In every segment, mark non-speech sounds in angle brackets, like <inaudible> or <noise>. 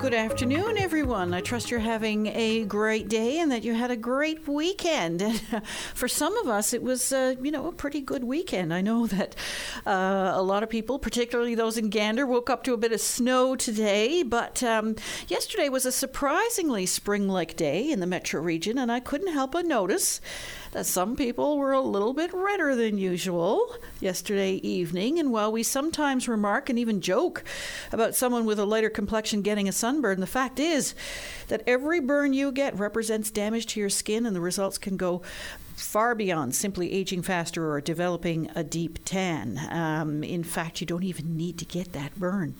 Good afternoon, everyone. I trust you're having a great day and that you had a great weekend. <laughs> for some of us, it was, uh, you know, a pretty good weekend. I know that uh, a lot of people, particularly those in Gander, woke up to a bit of snow today, but um, yesterday was a surprisingly spring like day in the metro region, and I couldn't help but notice that some people were a little bit redder than usual yesterday evening. And while we sometimes remark and even joke about someone with a lighter complexion getting a sunburn, the fact is that every burn you get represents damage to your skin, and the results can go far beyond simply aging faster or developing a deep tan. Um, in fact, you don't even need to get that burn.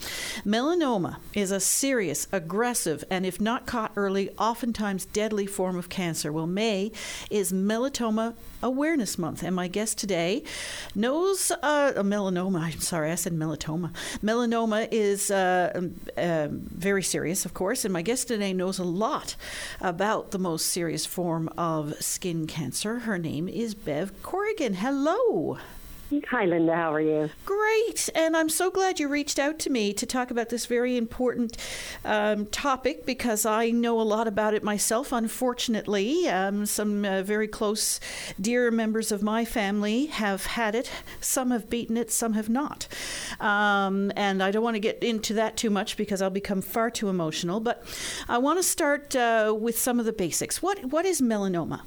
Melanoma is a serious, aggressive, and if not caught early, oftentimes deadly form of cancer. Well, May is Melanoma Awareness Month, and my guest today knows uh, a melanoma. <laughs> I'm sorry, I said melanoma. Melanoma is uh, uh, very serious, of course, and my guest today knows a lot about the most serious form of skin cancer. Her name is Bev Corrigan. Hello. Hi, Linda. How are you? Great. And I'm so glad you reached out to me to talk about this very important um, topic because I know a lot about it myself, unfortunately. Um, some uh, very close, dear members of my family have had it. Some have beaten it, some have not. Um, and I don't want to get into that too much because I'll become far too emotional. But I want to start uh, with some of the basics. What What is melanoma?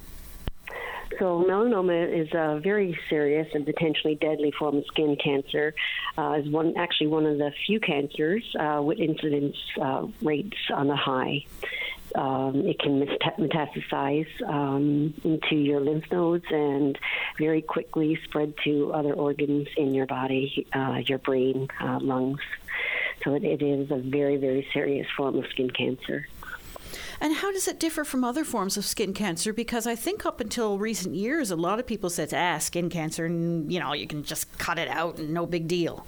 So melanoma is a very serious and potentially deadly form of skin cancer. Uh, is one actually one of the few cancers uh, with incidence uh, rates on the high. Um, it can metastasize um, into your lymph nodes and very quickly spread to other organs in your body, uh, your brain, uh, lungs. So it, it is a very, very serious form of skin cancer. And how does it differ from other forms of skin cancer? Because I think up until recent years, a lot of people said, ah, skin cancer, and you know, you can just cut it out and no big deal.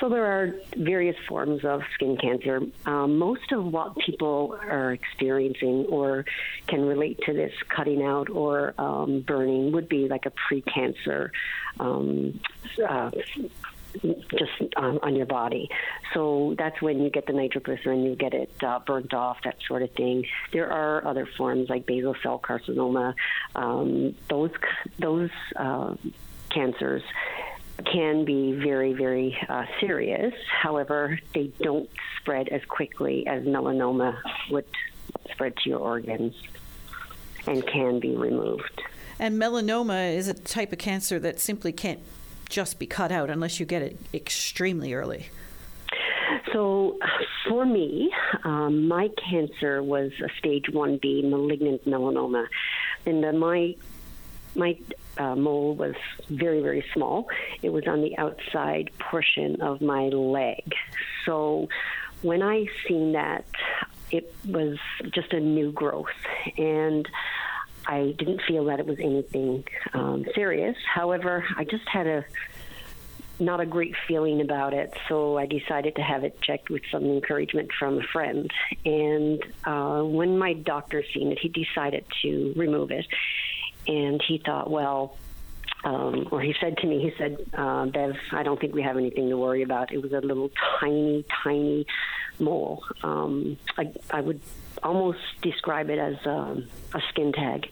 So there are various forms of skin cancer. Um, most of what people are experiencing or can relate to this cutting out or um, burning would be like a precancer um, uh, just um, on your body. So that's when you get the nitroglycerin, you get it uh, burnt off, that sort of thing. There are other forms like basal cell carcinoma. Um, those those uh, cancers can be very, very uh, serious. However, they don't spread as quickly as melanoma would spread to your organs and can be removed. And melanoma is a type of cancer that simply can't just be cut out unless you get it extremely early? So, for me, um, my cancer was a stage 1B malignant melanoma. And uh, my my uh, mole was very, very small. It was on the outside portion of my leg. So when I seen that, it was just a new growth. And I didn't feel that it was anything um, serious. However, I just had a not a great feeling about it, so I decided to have it checked with some encouragement from a friend. And uh, when my doctor seen it, he decided to remove it. And he thought, well, um, or he said to me, he said, uh, Bev, I don't think we have anything to worry about. It was a little tiny, tiny mole. Um, I, I would almost describe it as um, a skin tag.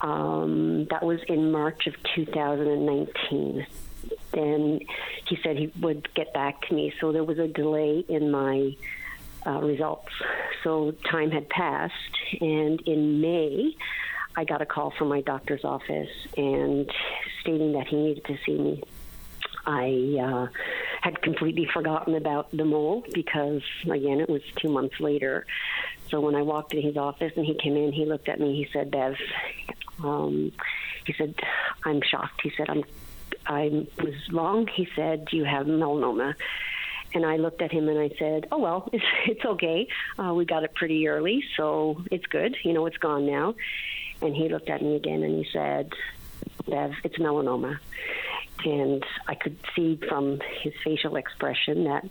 Um, that was in March of 2019. Then he said he would get back to me. So there was a delay in my uh, results. So time had passed, and in May, I got a call from my doctor's office and stating that he needed to see me. I uh, had completely forgotten about the mole because, again, it was two months later. So when I walked in his office and he came in, he looked at me. He said, "Bev," um, he said, "I'm shocked." He said, "I'm." I was wrong. He said, "You have melanoma." And I looked at him and I said, "Oh well, <laughs> it's it's okay. Uh, we got it pretty early, so it's good. You know, it's gone now." And he looked at me again and he said, "Bev, it's melanoma." and I could see from his facial expression that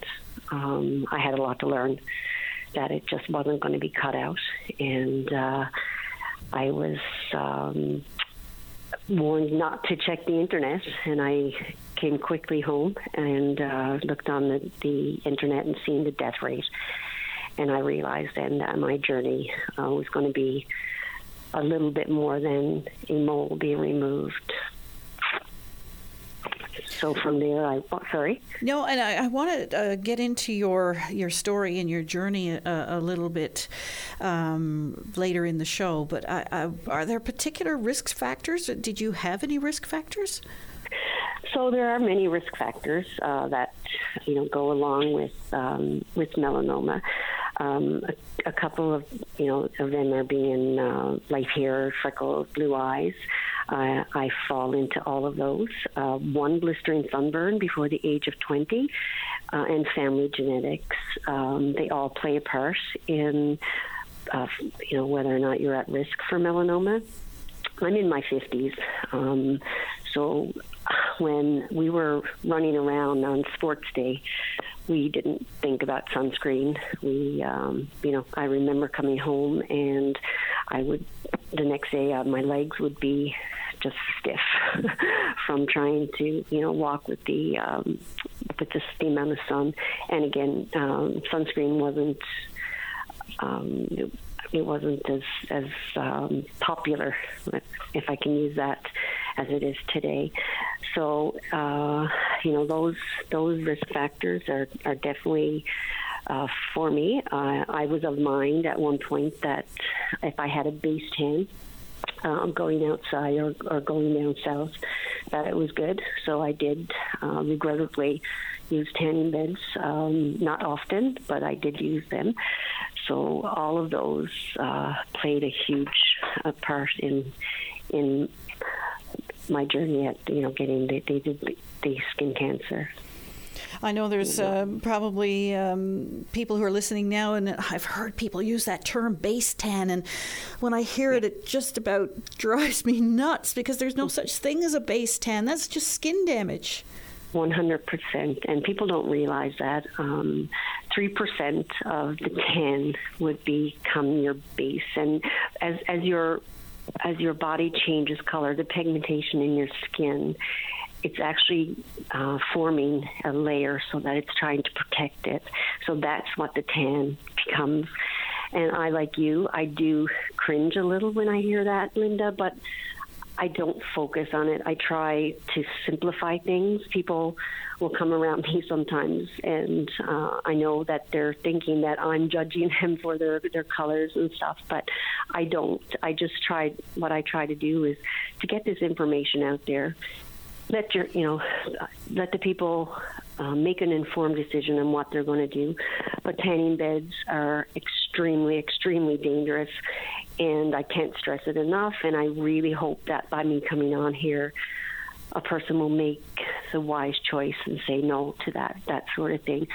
um, I had a lot to learn, that it just wasn't going to be cut out. And uh, I was um, warned not to check the internet, and I came quickly home and uh, looked on the, the internet and seen the death rate. And I realized then that my journey uh, was going to be a little bit more than a mole being removed. So from there, I oh, sorry. No, and I, I want to uh, get into your your story and your journey a, a little bit um, later in the show. But I, I, are there particular risk factors? Did you have any risk factors? So there are many risk factors uh, that you know go along with um, with melanoma. Um, a, a, couple of you know of them are being uh, light hair, freckles, blue eyes. Uh, I fall into all of those. Uh, one blistering sunburn before the age of 20, uh, and family genetics. Um, they all play a part in uh, you know whether or not you're at risk for melanoma. I'm in my 50s, um, so when we were running around on sports day, we didn't think about sunscreen. We, um, you know, I remember coming home and I would, the next day, uh, my legs would be just stiff <laughs> from trying to, you know, walk with the, um, with just the amount of sun. And again, um, sunscreen wasn't, um, it wasn't as as um, popular, if I can use that, as it is today. So uh, you know those those risk factors are are definitely. Uh, for me, uh, I was of mind at one point that if I had a base tan, um, going outside or, or going down south, that it was good. So I did uh, regrettably use tanning beds, um, not often, but I did use them. So all of those uh, played a huge uh, part in in my journey at you know getting the, the, the skin cancer. I know there's uh, probably um, people who are listening now, and I've heard people use that term base tan. And when I hear it, it just about <laughs> drives me nuts because there's no such thing as a base tan. That's just skin damage. 100%. And people don't realize that. Um, 3% of the tan would become your base. And as, as your as your body changes color, the pigmentation in your skin, it's actually uh, forming a layer so that it's trying to protect it. So that's what the tan becomes. And I, like you, I do cringe a little when I hear that, Linda, but I don't focus on it. I try to simplify things. People will come around <laughs> me sometimes, and uh, I know that they're thinking that I'm judging <laughs> them for their their colors and stuff, but I don't. I just try. What I try to do is to get this information out there. Let your, you know, let the people uh, make an informed decision on what they're going to do. But tanning beds are extremely, extremely dangerous, and I can't stress it enough. And I really hope that by me coming on here, a person will make the wise choice and say no to that that sort of thing.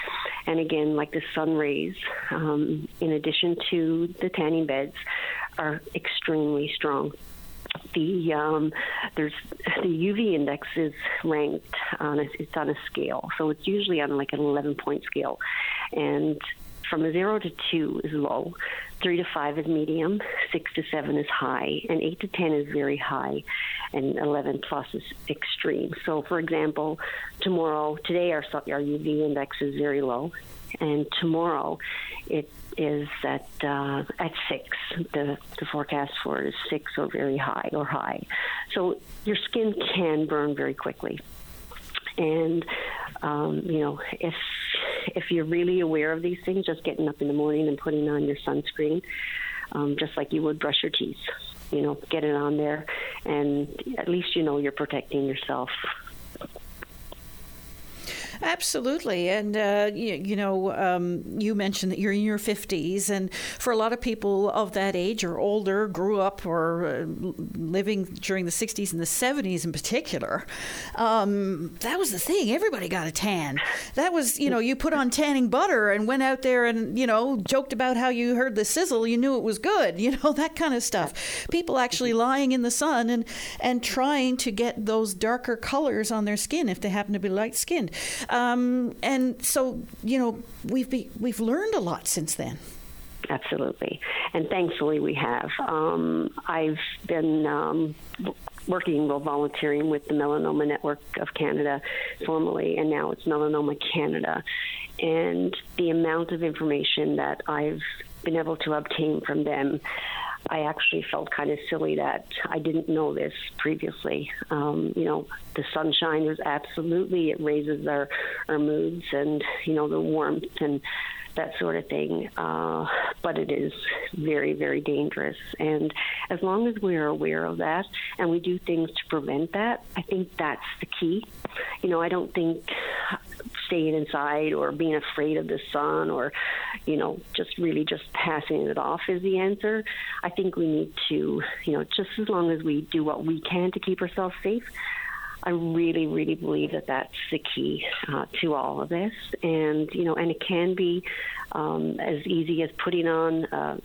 And again, like the sun rays, um, in addition to the tanning beds, are extremely strong. The um, there's the UV index is ranked on a, it's on a scale, so it's usually on like an 11 point scale, and from a zero to two is low, three to five is medium, six to seven is high, and eight to ten is very high, and 11 plus is extreme. So, for example, tomorrow, today our, our UV index is very low, and tomorrow it is at uh, at six. The the forecast for is six or very high or high. So your skin can burn very quickly, and um, you know if if you're really aware of these things, just getting up in the morning and putting on your sunscreen, um, just like you would brush your teeth. You know, get it on there, and at least you know you're protecting yourself. Absolutely. And, uh, you, you, know, um, you mentioned that you're in your 50s, and for a lot of people of that age or older, grew up or uh, living during the 60s and the 70s in particular, um, that was the thing. Everybody got a tan. That was, you know, you put on tanning butter and went out there and, you know, joked about how you heard the sizzle, you knew it was good, <laughs> you know, that kind of stuff. People actually lying in the sun and, and trying to get those darker colors on their skin if they happen to be light skinned. Um, and so, you know, we've be, we've learned a lot since then. Absolutely, and thankfully we have. Um, I've been um, working while volunteering with the Melanoma Network of Canada, formerly, and now it's Melanoma Canada. And the amount of information that I've been able to obtain from them I actually felt kind of silly that I didn't know this previously. Um, you know, the sunshine is absolutely it raises our our moods and you know the warmth and that sort of thing. Uh, but it is very, very dangerous. And as long as we are aware of that and we do things to prevent that, I think that's the key. You know, I don't think staying inside or being afraid of the sun or, you know, just really just passing it off is the answer. I think we need to, you know, just as long as we do what we can to keep ourselves safe, I really, really believe that that's the key uh, to all of this. And, you know, and it can be um, as easy as putting on, uh,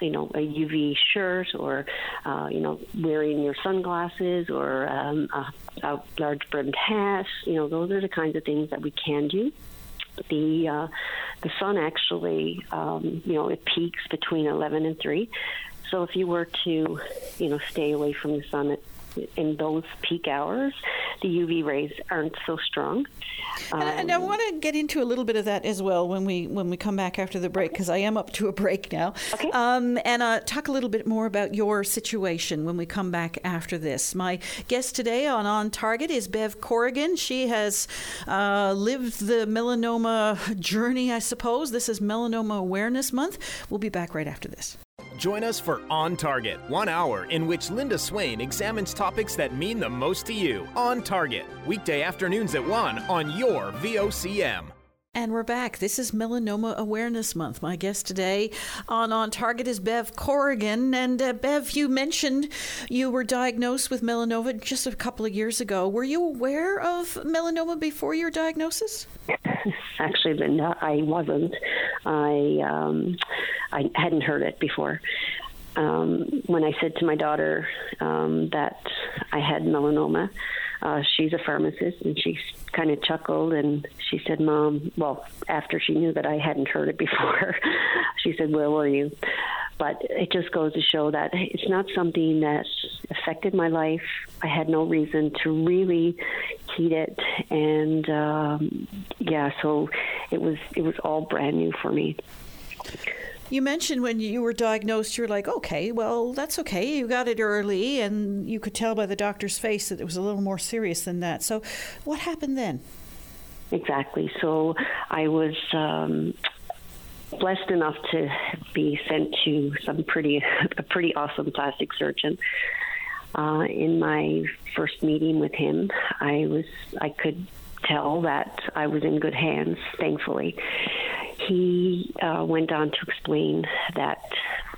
you know, a UV shirt or, uh, you know, wearing your sunglasses or um, a, a large brimmed hat. You know, those are the kinds of things that we can do the uh, the sun actually um, you know it peaks between 11 and 3 so if you were to you know stay away from the sun at in those peak hours, the UV rays aren't so strong. Um, and, and, I um, want to get into a little bit of that as well when we when we come back after the break because I am up to a break now. Okay. Um, and uh, talk a little bit more about your situation when we come back after this. My guest today on On Target is Bev Corrigan. She has uh, lived the melanoma journey, I suppose. This is Melanoma Awareness Month. We'll be back right after this. Join us for On Target, one hour in which Linda Swain examines topics that mean the most to you. On Target, weekday afternoons at 1 on your VOCM. And we're back. This is Melanoma Awareness Month. My guest today on On Target is Bev Corrigan. And uh, Bev, you mentioned you were diagnosed with melanoma just a couple of years ago. Were you aware of melanoma before your diagnosis? <laughs> Actually, Linda, I wasn't. I um, I hadn't heard it before. Um, when I said to my daughter um, that I had melanoma, uh, she's a pharmacist, and she kind of chuckled and she said, "Mom, well, after she knew that I hadn't heard it before, <laughs> she said, "Where were you?" But it just goes to show that it's not something that affected my life. I had no reason to really heed it, and um, yeah, so it was it was all brand new for me. You mentioned when you were diagnosed, you're like, okay, well, that's okay. You got it early, and you could tell by the doctor's face that it was a little more serious than that. So, what happened then? Exactly. So, I was. Um, blessed enough to be sent to some pretty <laughs> a pretty awesome plastic surgeon uh, in my first meeting with him i was i could tell that i was in good hands thankfully he uh, went on to explain that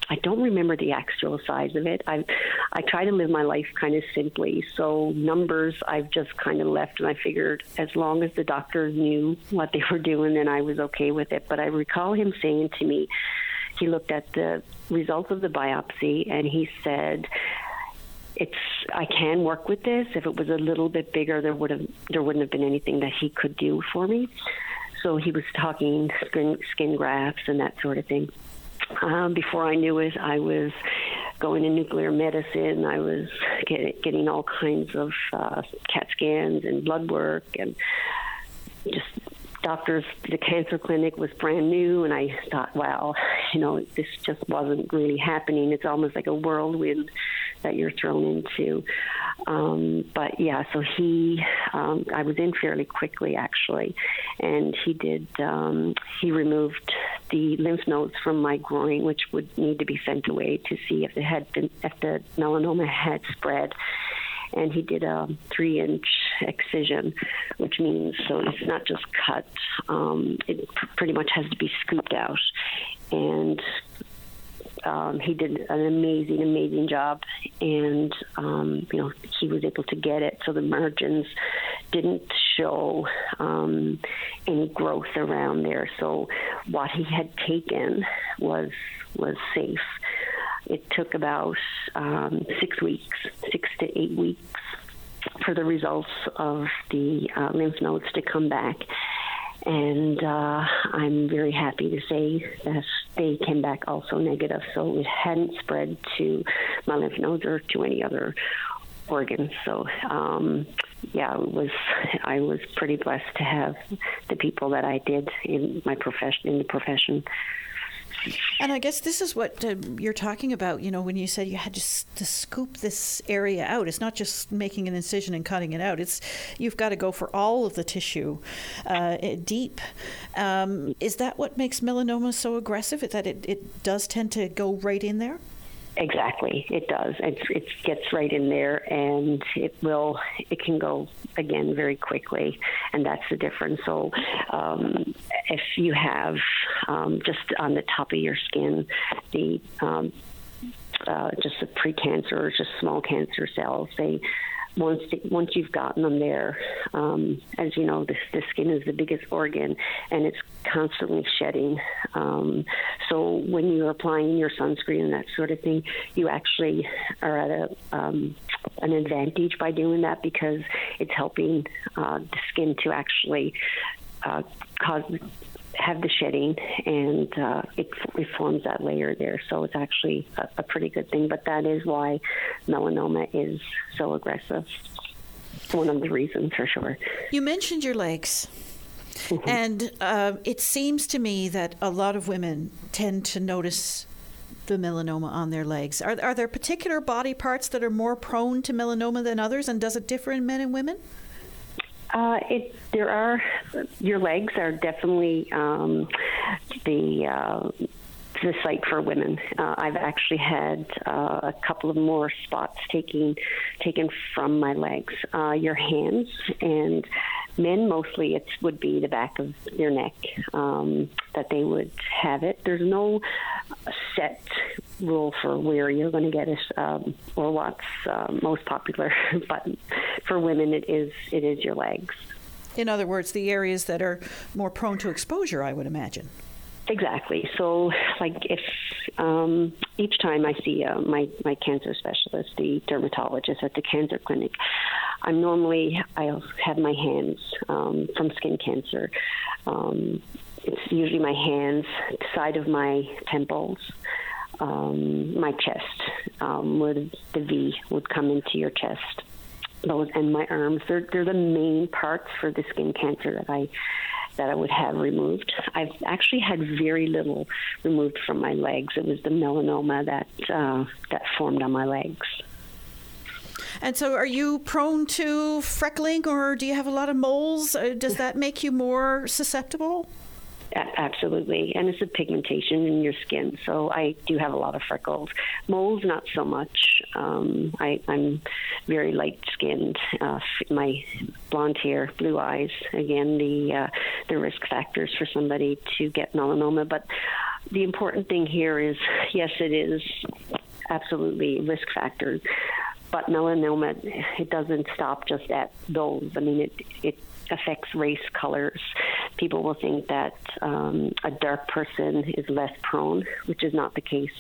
I don't remember the actual size of it. I I try to live my life kind of simply. So numbers I've just kind of left, and I figured as long as the doctors knew what they were doing, then I was okay with it. But I recall him saying to me, he looked at the results of the biopsy, and he said it's I can work with this. If it was a little bit bigger, there would have there wouldn't have been anything that he could do for me. So he was talking skin, skin grafts and that sort of thing. Um, before I knew it, I was going to nuclear medicine. I was get, getting all kinds of uh, CAT scans and blood work and just doctors. The cancer clinic was brand new, and I thought, wow, you know, this just wasn't really happening. It's almost like a whirlwind that you're thrown into. Um, but yeah, so he, um, I was in fairly quickly actually, and he did. Um, he removed the lymph nodes from my groin, which would need to be sent away to see if it had been, if the melanoma had spread. And he did a three inch excision, which means so it's not just cut, um, it pr- pretty much has to be scooped out. And um, he did an amazing, amazing job, and um, you know he was able to get it so the margins didn't show um, any growth around there. So what he had taken was was safe. It took about um, six weeks, six to eight weeks, for the results of the uh, lymph nodes to come back and uh, I'm very happy to say that they came back also negative. So it hadn't spread to my lymph nodes or to any other organs. So um, yeah, it was I was pretty blessed to have the people that I did in my profession in the profession. And I guess this is what uh, you're talking about, you know, when you said you had to, to scoop this area out. It's not just making an incision and cutting it out. It's you've got to go for all of the tissue uh, deep. Um, is that what makes melanoma so aggressive? That it, it does tend to go right in there? Exactly, it does. It, it gets right in there, and it will. It can go again very quickly, and that's the difference. So, um, if you have um, just on the top of your skin the um, uh, just the precancer or just small cancer cells, they once once you've gotten them there, um, as you know, the, the skin is the biggest organ, and it's constantly shedding. Um, so when you're applying your sunscreen and that sort of thing, you actually are at a um, an advantage by doing that because it's helping uh, the skin to actually uh, cause have the shedding and uh, it, it, forms that layer there. So it's actually a, a, pretty good thing. But that is why melanoma is so aggressive. One of the reasons for sure. You mentioned your legs. Mm-hmm. And uh, it seems to me that a lot of women tend to notice the melanoma on their legs. Are, are there particular body parts that are more prone to melanoma than others, and does it differ in men and women? Uh, it there are your legs are definitely um, the uh, the site for women. Uh, I've actually had uh, a couple of more spots taken taken from my legs. Uh, your hands and men mostly it would be the back of their neck um, that they would have it. There's no set rule for where you're going to get it um, or what's uh, most popular, <laughs> but for women it is it is your legs. In other words, the areas that are more prone to exposure, I would imagine. Exactly. So, like, if um, each time I see uh, my my cancer specialist, the dermatologist at the cancer clinic, I'm normally I'll have my hands um, from skin cancer. Um, it's usually my hands, side of my temples, um, my chest, um, where the, V would come into your chest. Those and my arms. They're they're the main parts for the skin cancer that I that I would have removed. I've actually had very little removed from my legs. It was the melanoma that uh, that formed on my legs. And so, are you prone to freckling, or do you have a lot of moles? Uh, does that make you more susceptible? Absolutely, and it's a pigmentation in your skin. So I do have a lot of freckles. Moles, not so much. Um, I, am very light skinned. Uh, my blonde hair, blue eyes. Again, the uh, the risk factors for somebody to get melanoma. But the important thing here is, yes, it is absolutely risk factors. But melanoma, it doesn't stop just at those. I mean, it it affects race, colors. People will think that um, a dark person is less prone, which is not the case.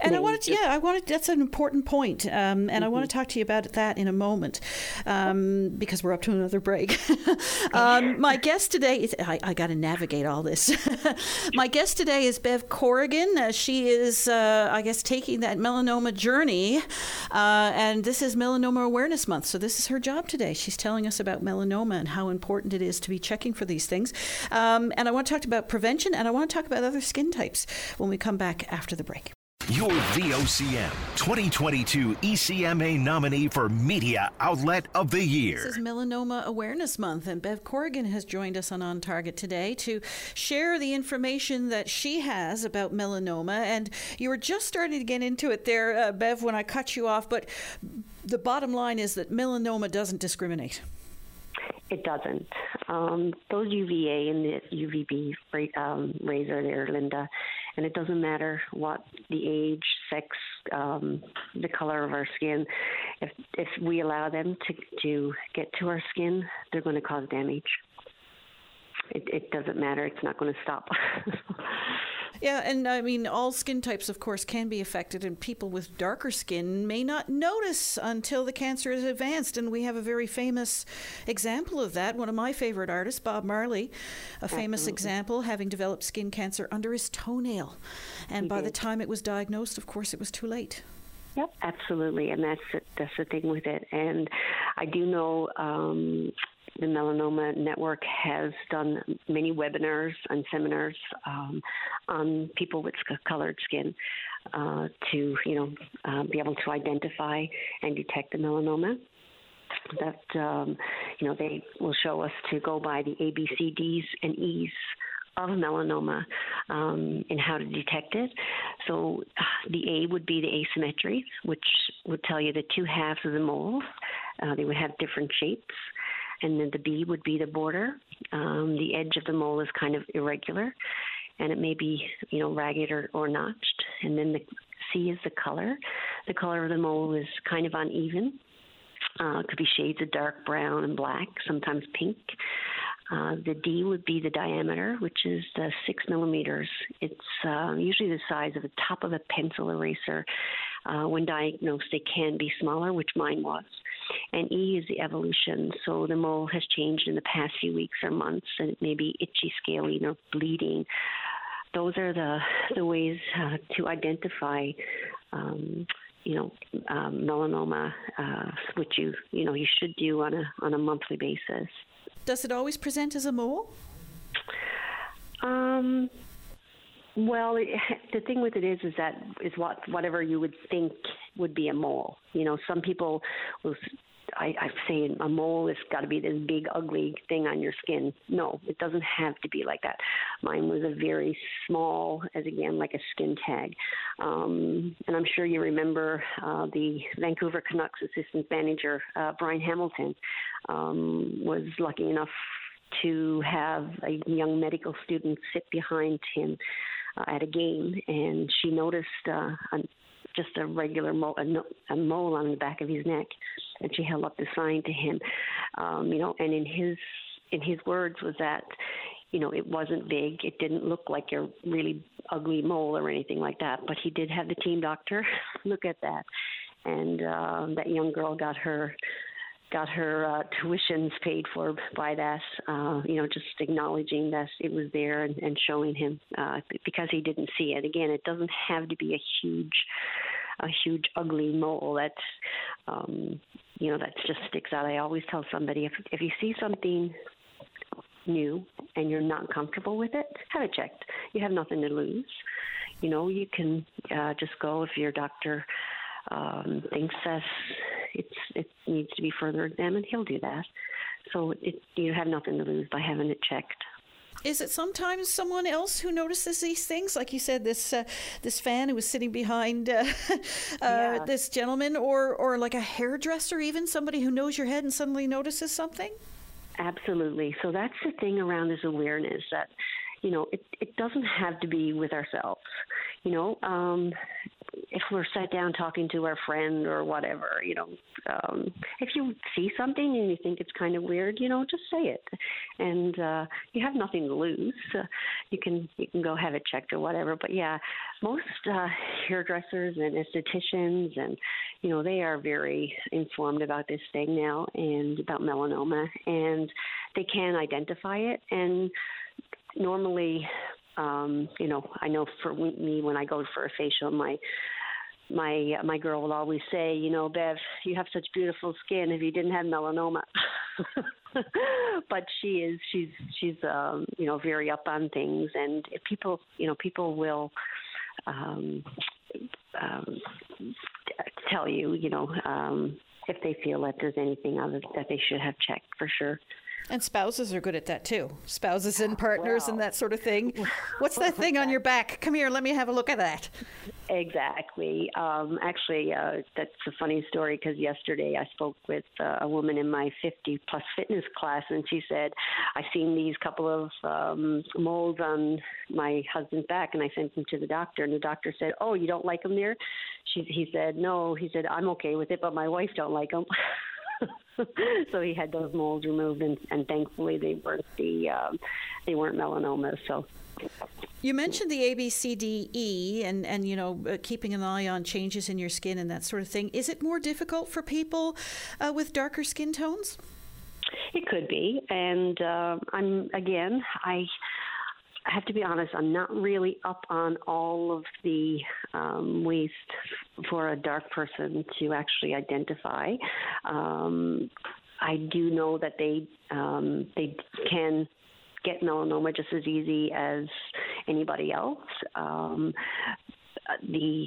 And I wanted, to, yeah, I wanted. That's an important point, um, and mm-hmm. I want to talk to you about that in a moment, um, because we're up to another break. <laughs> um, my guest today is. I, I got to navigate all this. <laughs> my guest today is Bev Corrigan. Uh, she is, uh, I guess, taking that melanoma journey, uh, and this is Melanoma Awareness Month. So this is her job today. She's telling us about melanoma and how important it is to be checking for these things. Um, and I want to talk about prevention, and I want to talk about other skin types when we come back after the break. Your VOCM 2022 ECMA nominee for Media Outlet of the Year. This is Melanoma Awareness Month, and Bev Corrigan has joined us on On Target today to share the information that she has about melanoma. And you were just starting to get into it there, uh, Bev, when I cut you off, but the bottom line is that melanoma doesn't discriminate. It doesn't. Um, those UVA and the UVB um, rays are there, Linda, and it doesn't matter what the age, sex, um, the color of our skin. If if we allow them to to get to our skin, they're going to cause damage. It, it doesn't matter. It's not going to stop. <laughs> Yeah, and I mean, all skin types, of course, can be affected, and people with darker skin may not notice until the cancer is advanced. And we have a very famous example of that. One of my favorite artists, Bob Marley, a famous Absolutely. example, having developed skin cancer under his toenail. And he by did. the time it was diagnosed, of course, it was too late. Yep, absolutely, and that's that's the thing with it. And I do know um, the Melanoma Network has done many webinars and seminars um, on people with colored skin uh, to, you know, uh, be able to identify and detect the melanoma. That um, you know they will show us to go by the A, B, C, D's, and E's of melanoma um, and how to detect it. So the A would be the asymmetry, which would tell you the two halves of the mole. Uh, they would have different shapes and then the B would be the border. Um, the edge of the mole is kind of irregular, and it may be you know ragged or, or notched. And then the C is the color. The color of the mole is kind of uneven. Uh, it could be shades of dark brown and black, sometimes pink. Uh, the D would be the diameter, which is the six millimeters. It's uh, usually the size of the top of a pencil eraser. Uh, when diagnosed, they can be smaller, which mine was. And E is the evolution. So the mole has changed in the past few weeks or months, and it may be itchy, scaling, or bleeding. Those are the the ways uh, to identify. Um, you know, um, melanoma, uh, which you you know you should do on a on a monthly basis. Does it always present as a mole? Um, well, <laughs> the thing with it is, is that is what whatever you would think would be a mole. You know, some people will I, I say a mole has got to be this big, ugly thing on your skin. No, it doesn't have to be like that. Mine was a very small, as again, like a skin tag. Um, and I'm sure you remember uh, the Vancouver Canucks assistant manager, uh, Brian Hamilton, um, was lucky enough to have a young medical student sit behind him uh, at a game, and she noticed uh, a, just a regular mole, a, a mole on the back of his neck, and she held up the sign to him. Um, you know, and in his in his words was that you know, it wasn't big. It didn't look like a really ugly mole or anything like that. But he did have the team doctor <laughs> look at that, and uh, that young girl got her got her uh, tuitions paid for by that. Uh, you know, just acknowledging that it was there and, and showing him uh, because he didn't see it. Again, it doesn't have to be a huge, a huge ugly mole that, um, you know, that just sticks out. I always tell somebody if if you see something new and you're not comfortable with it, have it checked. You have nothing to lose. You know, you can uh, just go if your doctor um, thinks that it's it needs to be further examined, he'll do that. So it, you have nothing to lose by having it checked. Is it sometimes someone else who notices these things, like you said, this uh, this fan who was sitting behind uh, <laughs> uh, yeah. this gentleman, or or like a hairdresser, even somebody who knows your head and suddenly notices something? Absolutely. So that's the thing around this awareness that you know it it doesn't have to be with ourselves. You know, um, if we're sat down talking to our friend or whatever, you know, um, if you see something and you think it's kind of weird, you know, just say it, and uh, you have nothing to lose. Uh, you can you can go have it checked or whatever. But yeah, most uh, hairdressers and estheticians and you know they are very informed about this thing now and about melanoma, and they can identify it and normally um, you know, I know for me when I go for a facial, my my my girl will always say, you know, Bev, you have such beautiful skin. If you didn't have melanoma, <laughs> but she is she's she's um, you know very up on things, and people you know people will um, um, tell you, you know, um, if they feel that there's anything other that they should have checked for sure. And spouses are good at that too. Spouses and partners well, and that sort of thing. <laughs> What's that thing on your back? Come here, let me have a look at that. Exactly. Um, actually, uh, that's a funny story because yesterday I spoke with uh, a woman in my 50 plus fitness class, and she said, I've seen these couple of um, moles on my husband's back, and I sent them to the doctor, and the doctor said, "Oh, you don't like them there?" She, he said, "No." He said, "I'm okay with it, but my wife don't like them." <laughs> <laughs> so he had those moles removed, and, and thankfully they weren't the um, they weren't melanoma. So you mentioned the ABCDE and, and you know, uh, keeping an eye on changes in your skin and that sort of thing. Is it more difficult for people uh, with darker skin tones? It could be. And uh, I'm, again, I. I have to be honest, I'm not really up on all of the um, ways for a dark person to actually identify. Um, I do know that they um, they can get melanoma just as easy as anybody else. Um, the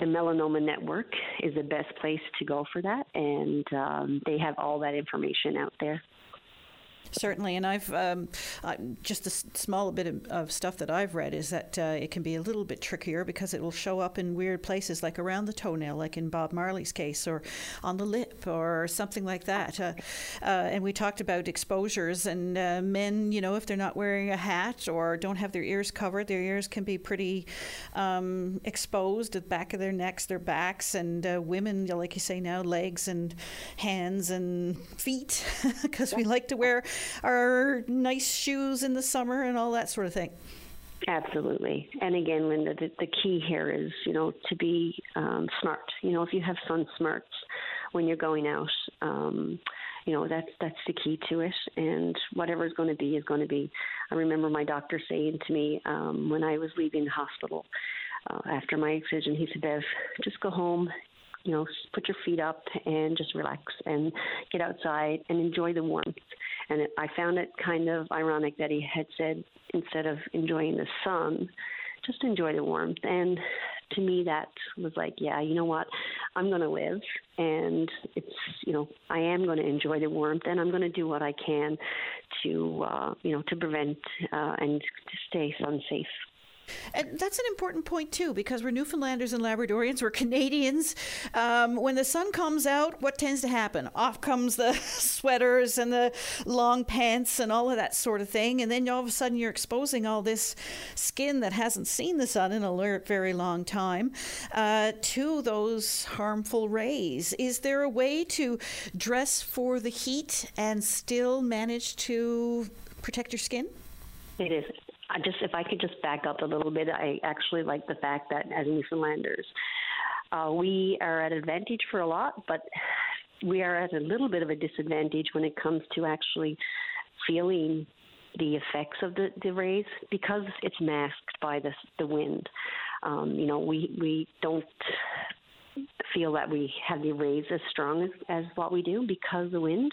the Melanoma Network is the best place to go for that, and um, they have all that information out there. Certainly, and I've um, just a small bit of, of, stuff that I've read is that uh, it can be a little bit trickier because it will show up in weird places, like around the toenail, like in Bob Marley's case, or on the lip, or something like that. Uh, uh, and we talked about exposures, and uh, men, you know, if they're not wearing a hat or don't have their ears covered, their ears can be pretty um, exposed, at the back of their necks, their backs, and uh, women, like you say now, legs and hands and feet, <laughs> because we like to wear our nice shoes in the summer and all that sort of thing. Absolutely. And again, Linda, the, the key here is, you know, to be um, smart. You know, if you have sun smarts when you're going out, um, you know, that's that's the key to it. And whatever is going to be is going to be. I remember my doctor saying to me um, when I was leaving the hospital uh, after my excision, he said, "Bev, just go home, you know, put your feet up and just relax and get outside and enjoy the warmth. And it, I found it kind of ironic that he had said instead of enjoying the sun, just enjoy the warmth. And to me, that was like, yeah, you know what? I'm going to live, and it's, you know, I am going to enjoy the warmth, and I'm going to do what I can to, uh, you know, to prevent uh, and to stay sun safe. And that's an important point too, because we're Newfoundlanders and Labradorians, we're Canadians. Um, when the sun comes out, what tends to happen? Off comes the <laughs> sweaters and the long pants and all of that sort of thing, and then all of a sudden you're exposing all this skin that hasn't seen the sun in a very long time uh, to those harmful rays. Is there a way to dress for the heat and still manage to protect your skin? It is I just if I could just back up a little bit, I actually like the fact that as Newfoundlanders, uh, we are at advantage for a lot, but we are at a little bit of a disadvantage when it comes to actually feeling the effects of the, the rays because it's masked by the the wind. Um, you know, we we don't feel that we have the rays as strong as, as what we do because the wind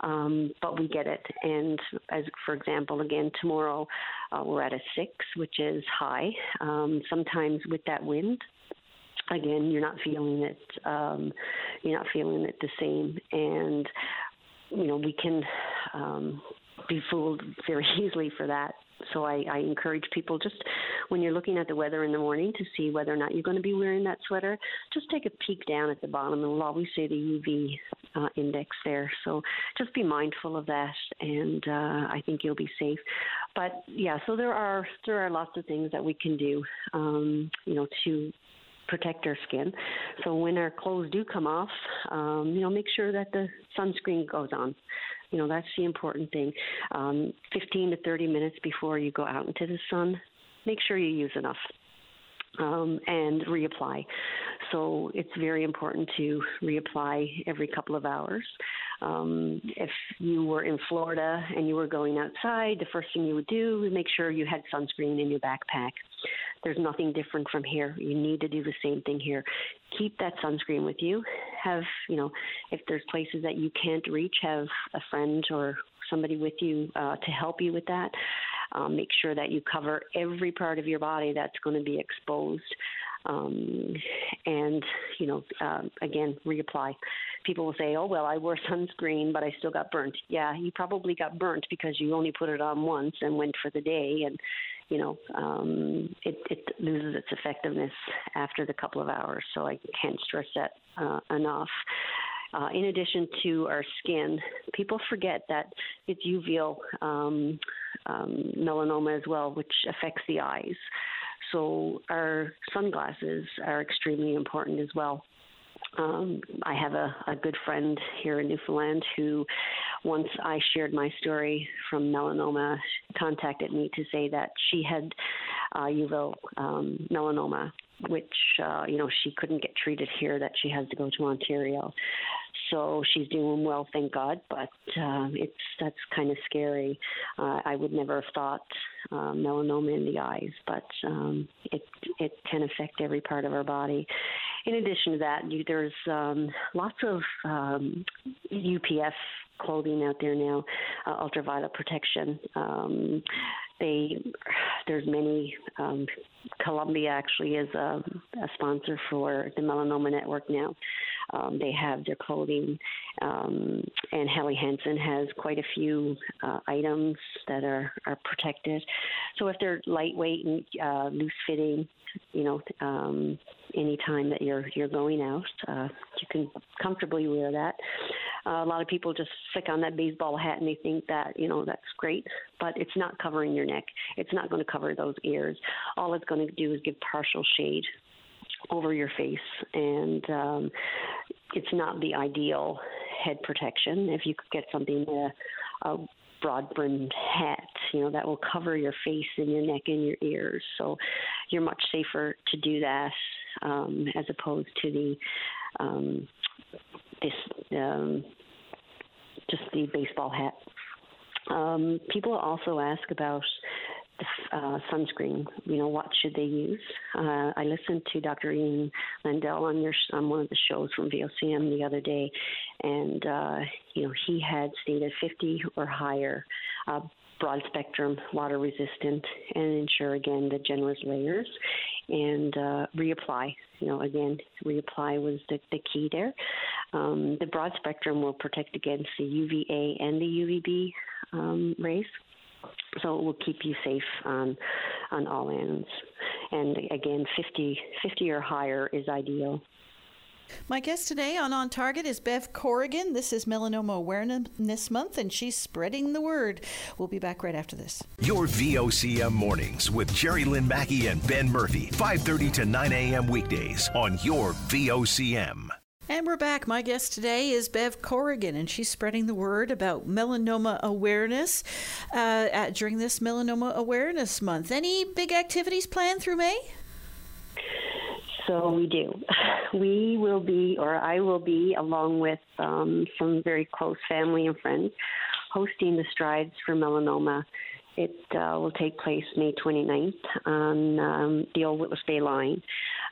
um, but we get it. And as for example, again tomorrow uh, we're at a six, which is high. Um, sometimes with that wind, again you're not feeling it. Um, you're not feeling it the same, and you know we can um, be fooled very <laughs> easily for that. So I, I encourage people just when you're looking at the weather in the morning to see whether or not you're going to be wearing that sweater, just take a peek down at the bottom it'll always say the UV uh, index there. So just be mindful of that, and uh, I think you'll be safe. But yeah, so there are there are lots of things that we can do, um, you know, to protect our skin. So when our clothes do come off, um, you know, make sure that the sunscreen goes on. You know, that's the important thing. Um, 15 to 30 minutes before you go out into the sun, make sure you use enough um, and reapply. So it's very important to reapply every couple of hours. Um, if you were in Florida and you were going outside, the first thing you would do is make sure you had sunscreen in your backpack. There's nothing different from here. You need to do the same thing here. Keep that sunscreen with you. Have, you know, if there's places that you can't reach, have a friend or somebody with you uh, to help you with that. Um, make sure that you cover every part of your body that's going to be exposed. Um, and, you know, uh, again, reapply. People will say, oh, well, I wore <laughs> sunscreen, but I still got burnt. Yeah, you probably got burnt because you only put it on once and went for the day. And, you know, um, it, it loses its effectiveness after the couple of hours. So I can't stress that uh, enough. Uh, in addition to our skin, people forget that it's uveal um, um, melanoma as well, which affects the eyes. So our sunglasses are extremely important as well. Um, I have a, a good friend here in Newfoundland who, once I shared my story from melanoma, contacted me to say that she had uh, uveal um, melanoma, which uh, you know she couldn't get treated here; that she has to go to Ontario. So she's doing well, thank God. But uh, it's that's kind of scary. Uh, I would never have thought uh, melanoma in the eyes, but um, it it can affect every part of our body. In addition to that, you, there's um, lots of um, UPF clothing out there now, uh, ultraviolet protection. Um, they there's many. Um, Columbia actually is a, a sponsor for the Melanoma Network now. Um, they have their clothing, um, and Helly Hansen has quite a few uh, items that are, are protected. So if they're lightweight and uh, loose fitting, you know, um, anytime that you're you're going out, uh, you can comfortably wear that. Uh, a lot of people just stick on that baseball hat and they think that you know that's great, but it's not covering your neck. It's not going to cover those ears. All it's going to do is give partial shade over your face, and um, it's not the ideal head protection. If you could get something a, a broad brimmed hat, you know, that will cover your face and your neck and your ears. So you're much safer to do that um, as opposed to the um, this um, just the baseball hat. Um, people also ask about uh, sunscreen. You know, what should they use? Uh, I listened to Dr. Ian Landells on your on one of the shows from VOCM the other day, and uh, you know he had stated 50 or higher. Broad spectrum, water resistant, and ensure again the generous layers and uh, reapply. You know, again, reapply was the, the key there. Um, the broad spectrum will protect against the UVA and the UVB um, rays so it will keep you safe on on all ends. And again, 50, 50 or higher is ideal. My guest today on On Target is Bev Corrigan. This is Melanoma Awareness Month, and she's spreading the word. We'll be back right after this. Your VOCM mornings with Jerry Lynn Mackey and Ben Murphy, 5:30 to 9 a.m. weekdays on your VOCM. And we're back. My guest today is Bev Corrigan, and she's spreading the word about melanoma awareness uh, at, during this Melanoma Awareness Month. Any big activities planned through May? So we do. <laughs> We will be, or I will be, along with um, some very close family and friends, hosting the Strides for Melanoma. It uh, will take place May 29th on um, the Old Witless Bay line.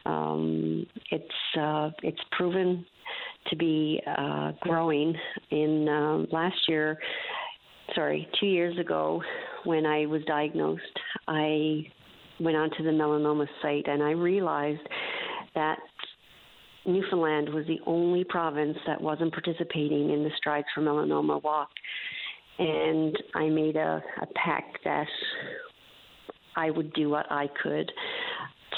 Um, it's uh, it's proven to be uh, growing. In uh, last year, sorry, two years ago, when I was diagnosed, I went onto the melanoma site and I realized that Newfoundland was the only province that wasn't participating in the Strides for Melanoma walk. And I made a, a pact that I would do what I could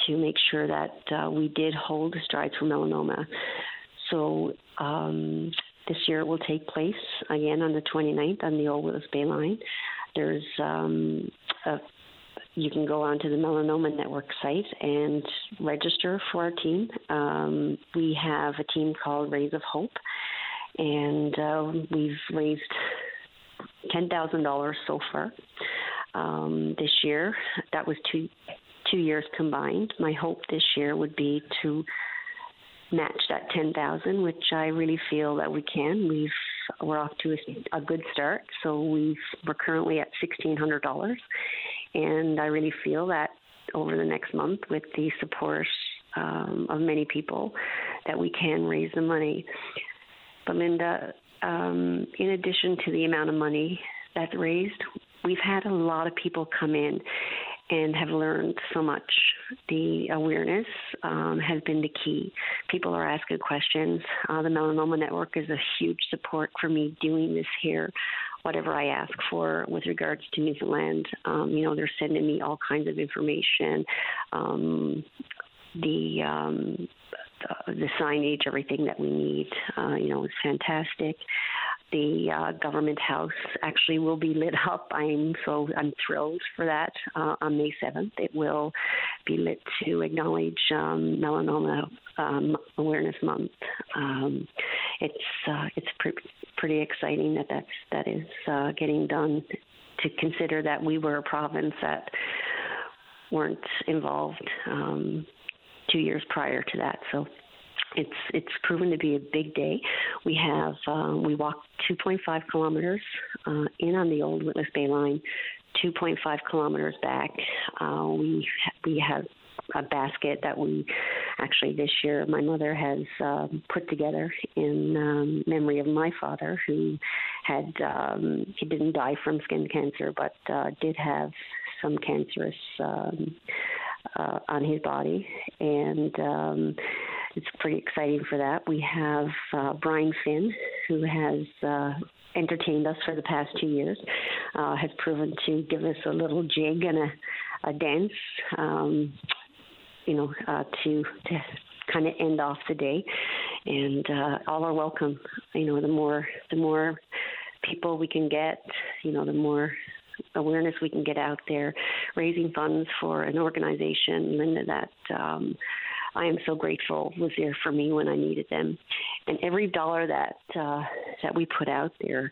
to make sure that uh, we did hold the strides for melanoma. So um, this year it will take place again on the 29th on the Old Witless Bay line. There's um, a, you can go onto the Melanoma Network site and register for our team. Um, we have a team called Rays of Hope, and uh, we've raised ten thousand dollars so far um, this year. That was two two years combined. My hope this year would be to match that 10,000, which I really feel that we can. We've we're off to a, a good start, so we've we're currently at $1,600, and I really feel that over the next month, with the support um, of many people, that we can raise the money. But Linda, um, in addition to the amount of money that's raised, we've had a lot of people come in and have learned so much. The awareness um, has been the key. People are asking questions. Uh, the Melanoma Network is a huge support for me doing this here whatever I ask for with regards to Newfoundland. Um, you know, they're sending me all kinds of information. Um, the um, the signage, everything that we need, uh, you know, is fantastic the uh, government house actually will be lit up. I'm so I'm thrilled for that uh, on May 7th. It will be lit to acknowledge um, Melanoma um, Awareness Month. Um, it's uh, it's pre- pretty exciting that that's that is uh, getting done. To consider that we were a province that weren't involved um, two years prior to that, so it's it's proven to be a big day. We have um, we walked 2.5 kilometers uh, in on the old Witless Bay line, 2.5 kilometers back. Uh, we we have a basket that we actually this year my mother has um, put together in um, memory of my father who had um, he didn't die from skin cancer but uh, did have some cancerous um, uh, on his body and um, it's pretty exciting for that. We have uh, Brian Finn, who has uh, entertained us for the past two years, uh, has proven to give us a little jig and a, a dance, um, you know, uh, to to kind of end off the day. And uh, all are welcome. You know, the more the more people we can get, you know, the more awareness we can get out there, raising funds for an organization, Linda, that um, I am so grateful was there for me when I needed them. And every dollar that uh, that we put out there,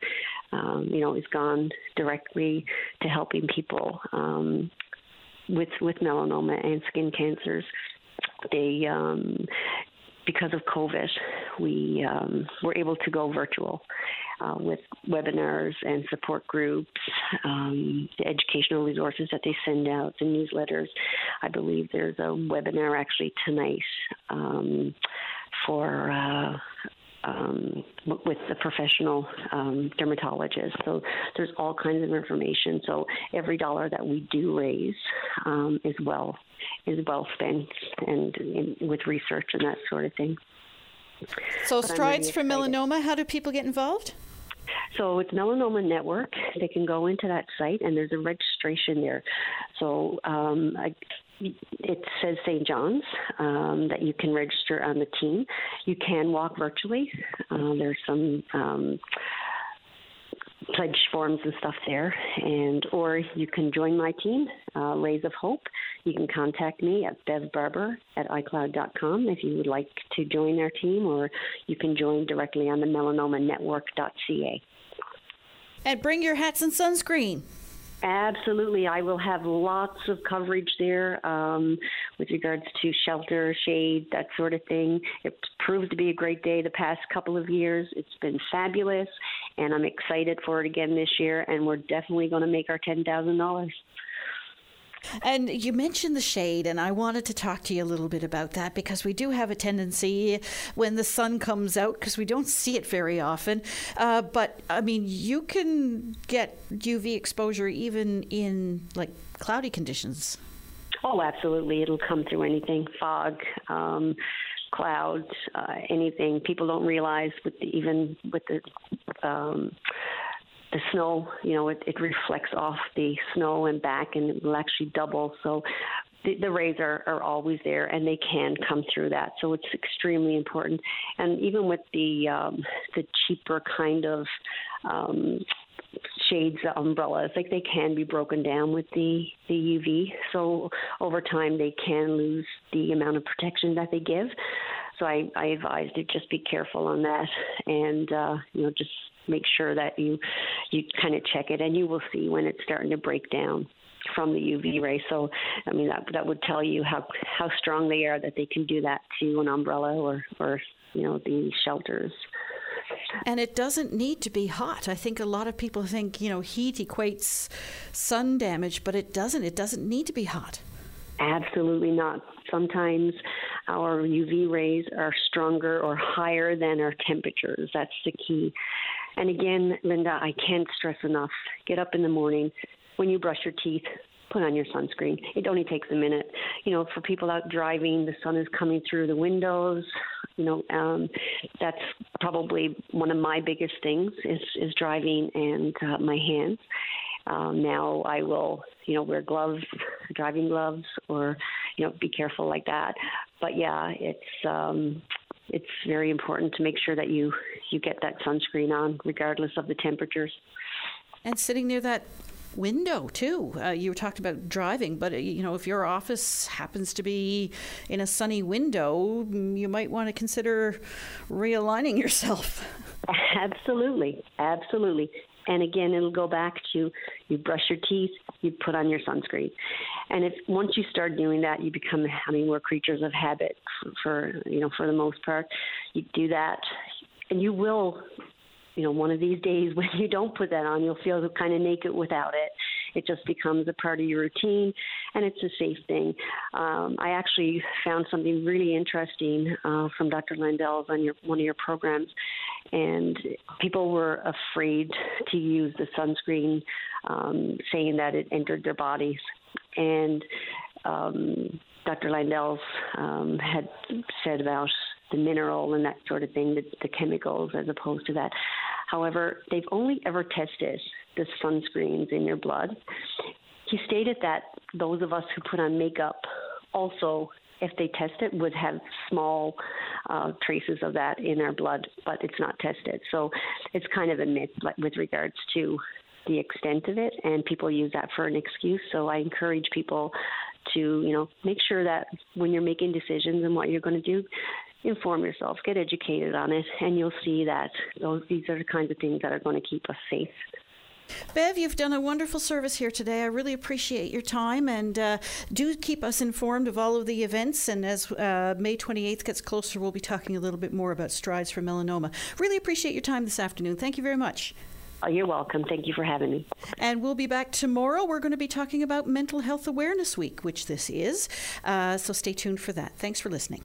um, you know, is gone directly to helping people um, with with melanoma and skin cancers. They um, because of COVID, we um, were able to go virtual uh, with webinars and support groups, um, the educational resources that they send out, the newsletters. I believe there's a webinar actually tonight um, for. Uh, um, with the professional um, dermatologist. So there's all kinds of information. So every dollar that we do raise um, is well is well spent and in, with research and that sort of thing. So but Strides really for Melanoma, how do people get involved? So it's Melanoma Network. They can go into that site and there's a registration there. So um, I, it says St. John's um, that you can register on the team. You can walk virtually. Uh, there's some um, pledge forms and stuff there, and or you can join my team, uh, Rays of Hope. You can contact me at bevbarber at icloud.com if you would like to join our team, or you can join directly on the melanomanetwork.ca. And bring your hats and sunscreen. Absolutely. I will have lots of coverage there um, with regards to shelter, shade, that sort of thing. It proved to be a great day the past couple of years. It's been fabulous, and I'm excited for it again this year, and we're definitely going to make our $10,000. And you mentioned the shade, and I wanted to talk to you a little bit about that because we do have a tendency when the sun comes out, because we don't see it very often. Uh, but I mean, you can get UV exposure even in like cloudy conditions. Oh, absolutely. It'll come through anything fog. Um, clouds, uh, anything. People don't realize with the, even with the um, the snow, you know, it, it reflects off the snow and back and it will actually double. So the, the rays are, are always there and they can come through that. So it's extremely important. And even with the um, the cheaper kind of um, shades umbrellas like they can be broken down with the the UV so over time they can lose the amount of protection that they give so I, I advise to just be careful on that and uh, you know just make sure that you you kind of check it, and you will see when it's starting to break down from the UV ray. So, I mean, that that would tell you how how strong they are that they can do that to an umbrella or or you know the shelters. And it doesn't need to be hot. I think a lot of people think you know heat equates sun damage, but it doesn't. It doesn't need to be hot. Absolutely not. Sometimes our UV rays are stronger or higher than our temperatures. That's the key. And again, Linda, I can't stress enough get up in the morning when you brush your teeth, put on your sunscreen. It only takes a minute. You know, for people out driving, the sun is coming through the windows. You know, um, that's probably one of my biggest things is is driving and uh, my hands. Um, now I will, you know, wear gloves, driving gloves, or you know, be careful like that. But yeah, it's um, it's very important to make sure that you you get that sunscreen on, regardless of the temperatures. And sitting near that window too. Uh, you talked about driving, but uh, you know if your office happens to be in a sunny window, mm, you might want to consider realigning <laughs> yourself. Absolutely, absolutely. And again, it'll go back to you brush your teeth, you put on your sunscreen, and if once you start doing that, you become. I mean, we're creatures of habit for, for you know for the most part. You do that, and you will you know, one of these days <laughs> when you don't put that on, you'll feel kind of naked without it. It just becomes a part of your routine, and it's a safe thing. Um, I actually found something really interesting uh, from Dr. Landells on your one of your programs, and people were afraid to use the sunscreen, um, saying that it entered their bodies, and um, Dr. Landells um, had said about the mineral and that sort of thing, the, the chemicals as opposed to that. However, they've only ever tested the sunscreens in your blood. He stated that those of us who put on makeup also, if they test it, would have small uh, traces of that in our blood, but it's not tested. So it's kind of a myth with regards to the extent of it, and people use that for an excuse. So I encourage people to, you know, make sure that when you're making decisions and what you're going to do, inform yourself, get educated on it, and you'll see that those these are the kinds of things that are going to keep us safe. Bev, you've done a wonderful service here today. I really appreciate your time and uh, do keep us informed of all of the events. And as uh, May 28th gets closer, we'll be talking a little bit more about strides for melanoma. Really appreciate your time this afternoon. Thank you very much. Oh, you're welcome. Thank you for having me. And we'll be back tomorrow. We're going to be talking about Mental Health Awareness Week, which this is. Uh, so stay tuned for that. Thanks for listening.